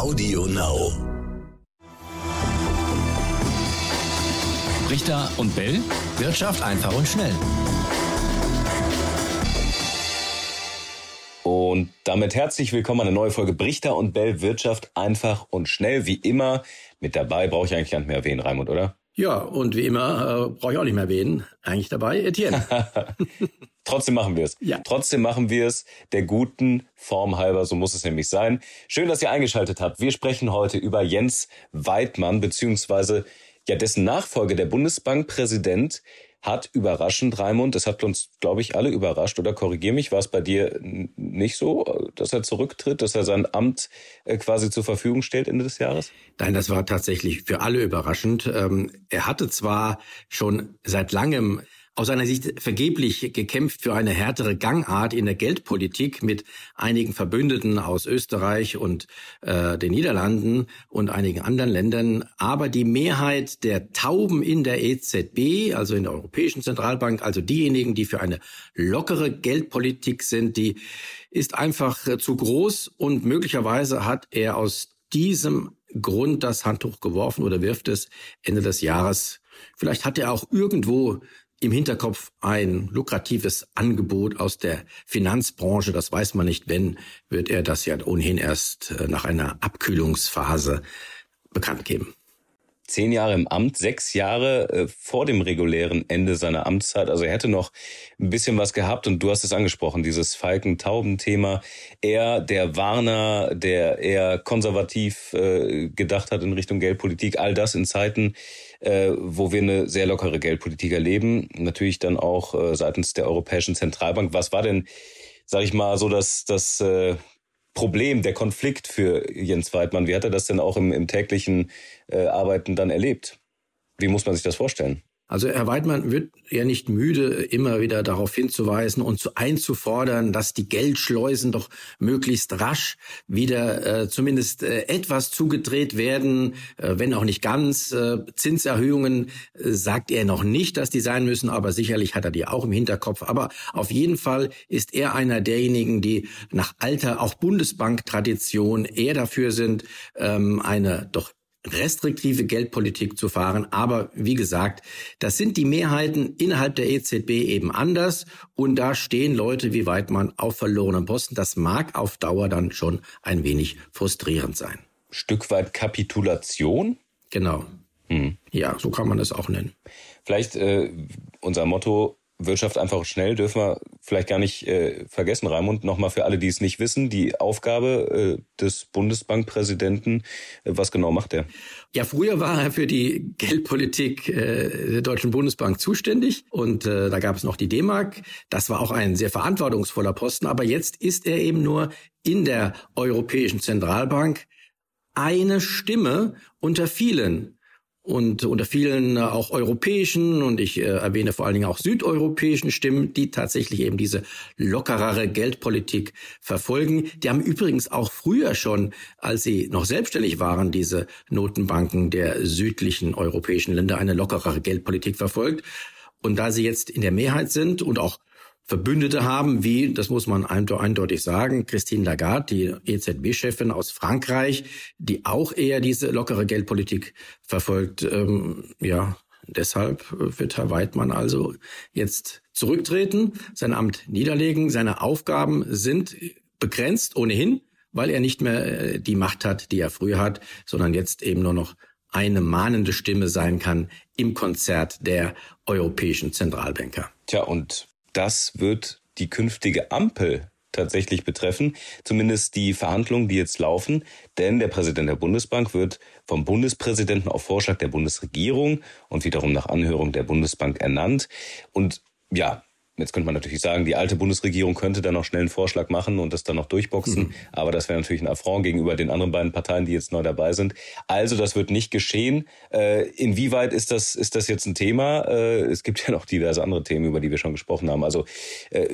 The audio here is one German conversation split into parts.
Audio Now. Richter und Bell. Wirtschaft einfach und schnell. Und damit herzlich willkommen an eine neue Folge Brichter und Bell Wirtschaft einfach und schnell. Wie immer mit dabei brauche ich eigentlich gar nicht mehr erwähnen, Raimund, oder? Ja, und wie immer äh, brauche ich auch nicht mehr erwähnen. Eigentlich dabei Etienne. Trotzdem machen wir es. Ja. Trotzdem machen wir es der guten Form halber, so muss es nämlich sein. Schön, dass ihr eingeschaltet habt. Wir sprechen heute über Jens Weidmann, beziehungsweise ja dessen Nachfolger, der Bundesbankpräsident, hat überraschend, Raimund, das hat uns, glaube ich, alle überrascht, oder korrigier mich, war es bei dir nicht so, dass er zurücktritt, dass er sein Amt äh, quasi zur Verfügung stellt Ende des Jahres? Nein, das war tatsächlich für alle überraschend. Ähm, er hatte zwar schon seit langem aus seiner Sicht vergeblich gekämpft für eine härtere Gangart in der Geldpolitik mit einigen Verbündeten aus Österreich und äh, den Niederlanden und einigen anderen Ländern. Aber die Mehrheit der Tauben in der EZB, also in der Europäischen Zentralbank, also diejenigen, die für eine lockere Geldpolitik sind, die ist einfach zu groß und möglicherweise hat er aus diesem Grund das Handtuch geworfen oder wirft es Ende des Jahres. Vielleicht hat er auch irgendwo im Hinterkopf ein lukratives Angebot aus der Finanzbranche. Das weiß man nicht. Wenn, wird er das ja ohnehin erst äh, nach einer Abkühlungsphase bekannt geben zehn Jahre im Amt, sechs Jahre äh, vor dem regulären Ende seiner Amtszeit. Also er hätte noch ein bisschen was gehabt und du hast es angesprochen, dieses Falken-Tauben-Thema. Er, der Warner, der eher konservativ äh, gedacht hat in Richtung Geldpolitik, all das in Zeiten, äh, wo wir eine sehr lockere Geldpolitik erleben. Natürlich dann auch äh, seitens der Europäischen Zentralbank. Was war denn, sag ich mal, so dass das äh, Problem, der Konflikt für Jens Weidmann? Wie hat er das denn auch im, im täglichen äh, Arbeiten dann erlebt? Wie muss man sich das vorstellen? Also Herr Weidmann wird ja nicht müde, immer wieder darauf hinzuweisen und zu einzufordern, dass die Geldschleusen doch möglichst rasch wieder äh, zumindest äh, etwas zugedreht werden, äh, wenn auch nicht ganz. Äh, Zinserhöhungen äh, sagt er noch nicht, dass die sein müssen, aber sicherlich hat er die auch im Hinterkopf. Aber auf jeden Fall ist er einer derjenigen, die nach alter auch Bundesbank-Tradition eher dafür sind, ähm, eine doch restriktive Geldpolitik zu fahren. Aber wie gesagt, das sind die Mehrheiten innerhalb der EZB eben anders. Und da stehen Leute wie Weidmann auf verlorenen Posten. Das mag auf Dauer dann schon ein wenig frustrierend sein. Stück weit Kapitulation? Genau. Hm. Ja, so kann man das auch nennen. Vielleicht äh, unser Motto, Wirtschaft einfach schnell dürfen wir vielleicht gar nicht äh, vergessen, Raimund. Nochmal für alle, die es nicht wissen, die Aufgabe äh, des Bundesbankpräsidenten, äh, was genau macht er? Ja, früher war er für die Geldpolitik äh, der Deutschen Bundesbank zuständig und äh, da gab es noch die D-Mark. Das war auch ein sehr verantwortungsvoller Posten, aber jetzt ist er eben nur in der Europäischen Zentralbank eine Stimme unter vielen und unter vielen äh, auch europäischen und ich äh, erwähne vor allen Dingen auch südeuropäischen Stimmen, die tatsächlich eben diese lockerere Geldpolitik verfolgen. Die haben übrigens auch früher schon, als sie noch selbstständig waren, diese Notenbanken der südlichen europäischen Länder eine lockerere Geldpolitik verfolgt. Und da sie jetzt in der Mehrheit sind und auch Verbündete haben, wie, das muss man eindeutig sagen, Christine Lagarde, die EZB-Chefin aus Frankreich, die auch eher diese lockere Geldpolitik verfolgt. Ähm, ja, deshalb wird Herr Weidmann also jetzt zurücktreten, sein Amt niederlegen. Seine Aufgaben sind begrenzt ohnehin, weil er nicht mehr äh, die Macht hat, die er früher hat, sondern jetzt eben nur noch eine mahnende Stimme sein kann im Konzert der europäischen Zentralbanker. Tja, und das wird die künftige Ampel tatsächlich betreffen, zumindest die Verhandlungen, die jetzt laufen, denn der Präsident der Bundesbank wird vom Bundespräsidenten auf Vorschlag der Bundesregierung und wiederum nach Anhörung der Bundesbank ernannt. Und ja, Jetzt könnte man natürlich sagen, die alte Bundesregierung könnte dann noch schnell einen Vorschlag machen und das dann noch durchboxen. Mhm. Aber das wäre natürlich ein Affront gegenüber den anderen beiden Parteien, die jetzt neu dabei sind. Also das wird nicht geschehen. Äh, inwieweit ist das, ist das jetzt ein Thema? Äh, es gibt ja noch diverse andere Themen, über die wir schon gesprochen haben. Also äh,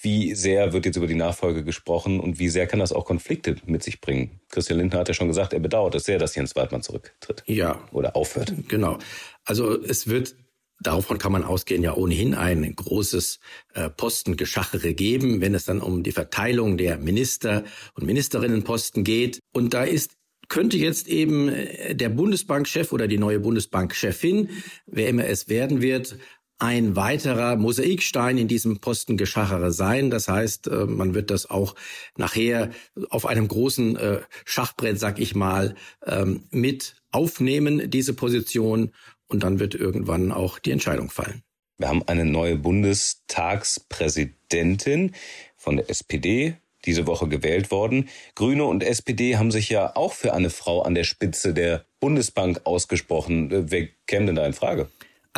wie sehr wird jetzt über die Nachfolge gesprochen und wie sehr kann das auch Konflikte mit sich bringen? Christian Lindner hat ja schon gesagt, er bedauert es sehr, dass Jens Waldmann zurücktritt. Ja. Oder aufhört. Genau. Also es wird Davon kann man ausgehen, ja ohnehin ein großes äh, Postengeschachere geben, wenn es dann um die Verteilung der Minister und Ministerinnenposten geht. Und da ist könnte jetzt eben äh, der Bundesbankchef oder die neue Bundesbankchefin, wer immer es werden wird, ein weiterer Mosaikstein in diesem Postengeschachere sein. Das heißt, äh, man wird das auch nachher auf einem großen äh, Schachbrett, sag ich mal, ähm, mit aufnehmen, diese Position. Und dann wird irgendwann auch die Entscheidung fallen. Wir haben eine neue Bundestagspräsidentin von der SPD, diese Woche gewählt worden. Grüne und SPD haben sich ja auch für eine Frau an der Spitze der Bundesbank ausgesprochen. Äh, wer käme denn da in Frage?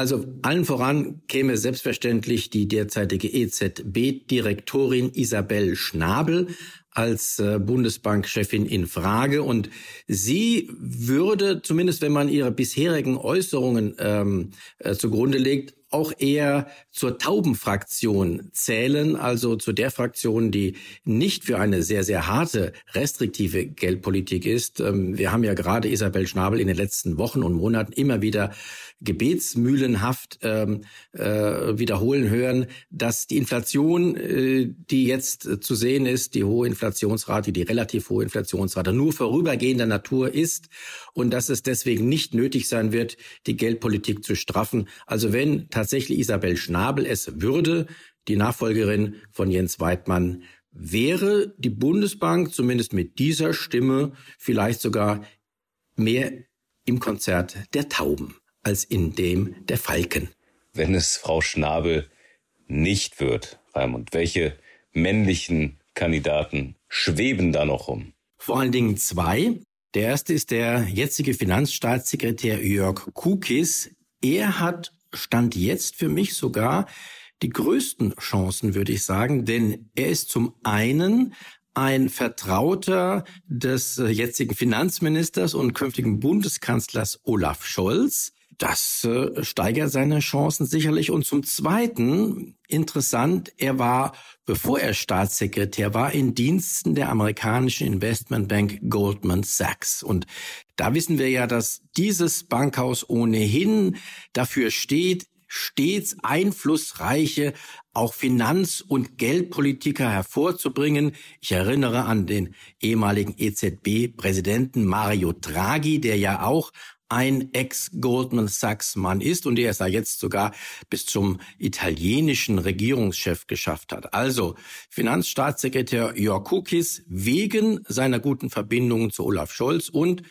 Also allen voran käme selbstverständlich die derzeitige EZB-Direktorin Isabel Schnabel als äh, Bundesbankchefin in Frage. Und sie würde, zumindest wenn man ihre bisherigen Äußerungen ähm, äh, zugrunde legt, auch eher zur Taubenfraktion zählen, also zu der Fraktion, die nicht für eine sehr, sehr harte, restriktive Geldpolitik ist. Ähm, wir haben ja gerade Isabel Schnabel in den letzten Wochen und Monaten immer wieder gebetsmühlenhaft ähm, äh, wiederholen hören, dass die Inflation, äh, die jetzt zu sehen ist, die hohe Inflationsrate, die relativ hohe Inflationsrate, nur vorübergehender Natur ist und dass es deswegen nicht nötig sein wird, die Geldpolitik zu straffen. Also wenn tatsächlich Isabel Schnabel es würde, die Nachfolgerin von Jens Weidmann, wäre die Bundesbank zumindest mit dieser Stimme vielleicht sogar mehr im Konzert der Tauben als in dem der Falken. Wenn es Frau Schnabel nicht wird, Raimund, welche männlichen Kandidaten schweben da noch rum? Vor allen Dingen zwei. Der erste ist der jetzige Finanzstaatssekretär Jörg Kukis. Er hat Stand jetzt für mich sogar die größten Chancen, würde ich sagen, denn er ist zum einen ein Vertrauter des jetzigen Finanzministers und künftigen Bundeskanzlers Olaf Scholz. Das äh, steigert seine Chancen sicherlich. Und zum Zweiten, interessant, er war, bevor er Staatssekretär war, in Diensten der amerikanischen Investmentbank Goldman Sachs. Und da wissen wir ja, dass dieses Bankhaus ohnehin dafür steht, stets einflussreiche auch Finanz- und Geldpolitiker hervorzubringen. Ich erinnere an den ehemaligen EZB-Präsidenten Mario Draghi, der ja auch ein Ex-Goldman Sachs-Mann ist und der es da jetzt sogar bis zum italienischen Regierungschef geschafft hat. Also Finanzstaatssekretär Jörg Kukis wegen seiner guten Verbindungen zu Olaf Scholz und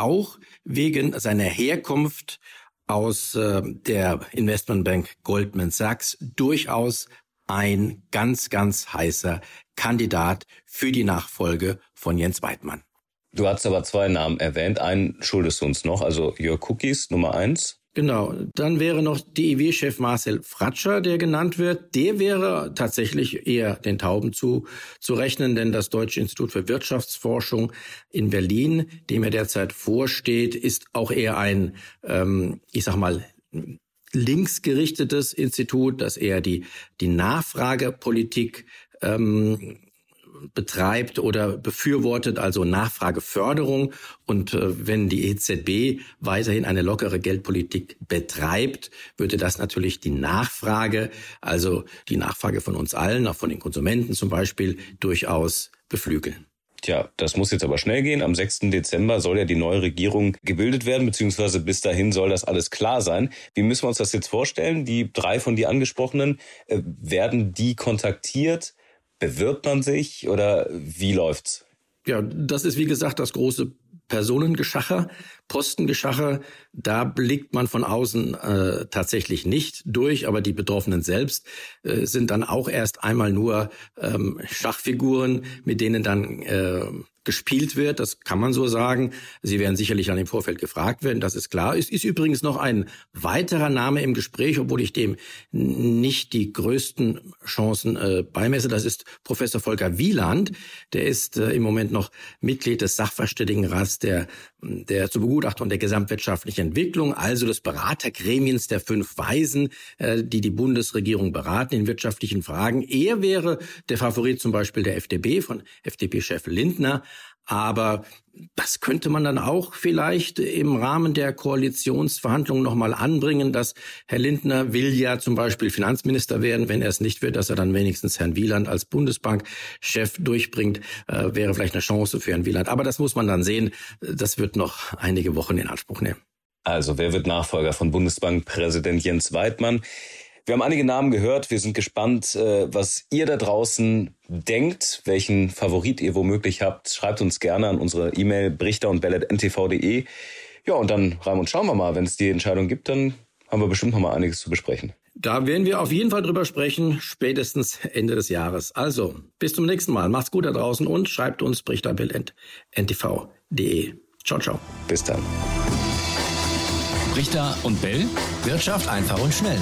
auch wegen seiner Herkunft aus äh, der Investmentbank Goldman Sachs durchaus ein ganz, ganz heißer Kandidat für die Nachfolge von Jens Weidmann. Du hast aber zwei Namen erwähnt. Einen schuldest du uns noch, also Jörg Cookies, Nummer eins. Genau, dann wäre noch DIW-Chef Marcel Fratscher, der genannt wird. Der wäre tatsächlich eher den Tauben zu, zu rechnen, denn das Deutsche Institut für Wirtschaftsforschung in Berlin, dem er derzeit vorsteht, ist auch eher ein, ähm, ich sag mal, linksgerichtetes Institut, das eher die, die Nachfragepolitik ähm, betreibt oder befürwortet, also Nachfrageförderung. Und äh, wenn die EZB weiterhin eine lockere Geldpolitik betreibt, würde das natürlich die Nachfrage, also die Nachfrage von uns allen, auch von den Konsumenten zum Beispiel, durchaus beflügeln. Tja, das muss jetzt aber schnell gehen. Am 6. Dezember soll ja die neue Regierung gebildet werden, beziehungsweise bis dahin soll das alles klar sein. Wie müssen wir uns das jetzt vorstellen? Die drei von dir angesprochenen, äh, werden die kontaktiert? Bewirbt man sich oder wie läuft's? Ja, das ist wie gesagt das große Personengeschacher, Postengeschacher, da blickt man von außen äh, tatsächlich nicht durch, aber die Betroffenen selbst äh, sind dann auch erst einmal nur ähm, Schachfiguren, mit denen dann äh, gespielt wird, das kann man so sagen. Sie werden sicherlich an dem Vorfeld gefragt werden, das ist klar. Es ist übrigens noch ein weiterer Name im Gespräch, obwohl ich dem nicht die größten Chancen äh, beimesse. Das ist Professor Volker Wieland. Der ist äh, im Moment noch Mitglied des Sachverständigenrats der, der zur Begutachtung der gesamtwirtschaftlichen Entwicklung, also des Beratergremiens der fünf Weisen, äh, die die Bundesregierung beraten in wirtschaftlichen Fragen. Er wäre der Favorit zum Beispiel der FDP von FDP-Chef Lindner. Aber das könnte man dann auch vielleicht im Rahmen der Koalitionsverhandlungen nochmal anbringen, dass Herr Lindner will ja zum Beispiel Finanzminister werden. Wenn er es nicht wird, dass er dann wenigstens Herrn Wieland als Bundesbankchef durchbringt, äh, wäre vielleicht eine Chance für Herrn Wieland. Aber das muss man dann sehen. Das wird noch einige Wochen in Anspruch nehmen. Also, wer wird Nachfolger von Bundesbankpräsident Jens Weidmann? Wir haben einige Namen gehört. Wir sind gespannt, äh, was ihr da draußen denkt, welchen Favorit ihr womöglich habt. Schreibt uns gerne an unsere E-Mail brichter und ntv.de. Ja, und dann, Raimund, schauen wir mal. Wenn es die Entscheidung gibt, dann haben wir bestimmt noch mal einiges zu besprechen. Da werden wir auf jeden Fall drüber sprechen, spätestens Ende des Jahres. Also, bis zum nächsten Mal. Macht's gut da draußen und schreibt uns brichterbild.ntv.de. Ciao, ciao. Bis dann. Brichter und Bell. Wirtschaft einfach und schnell.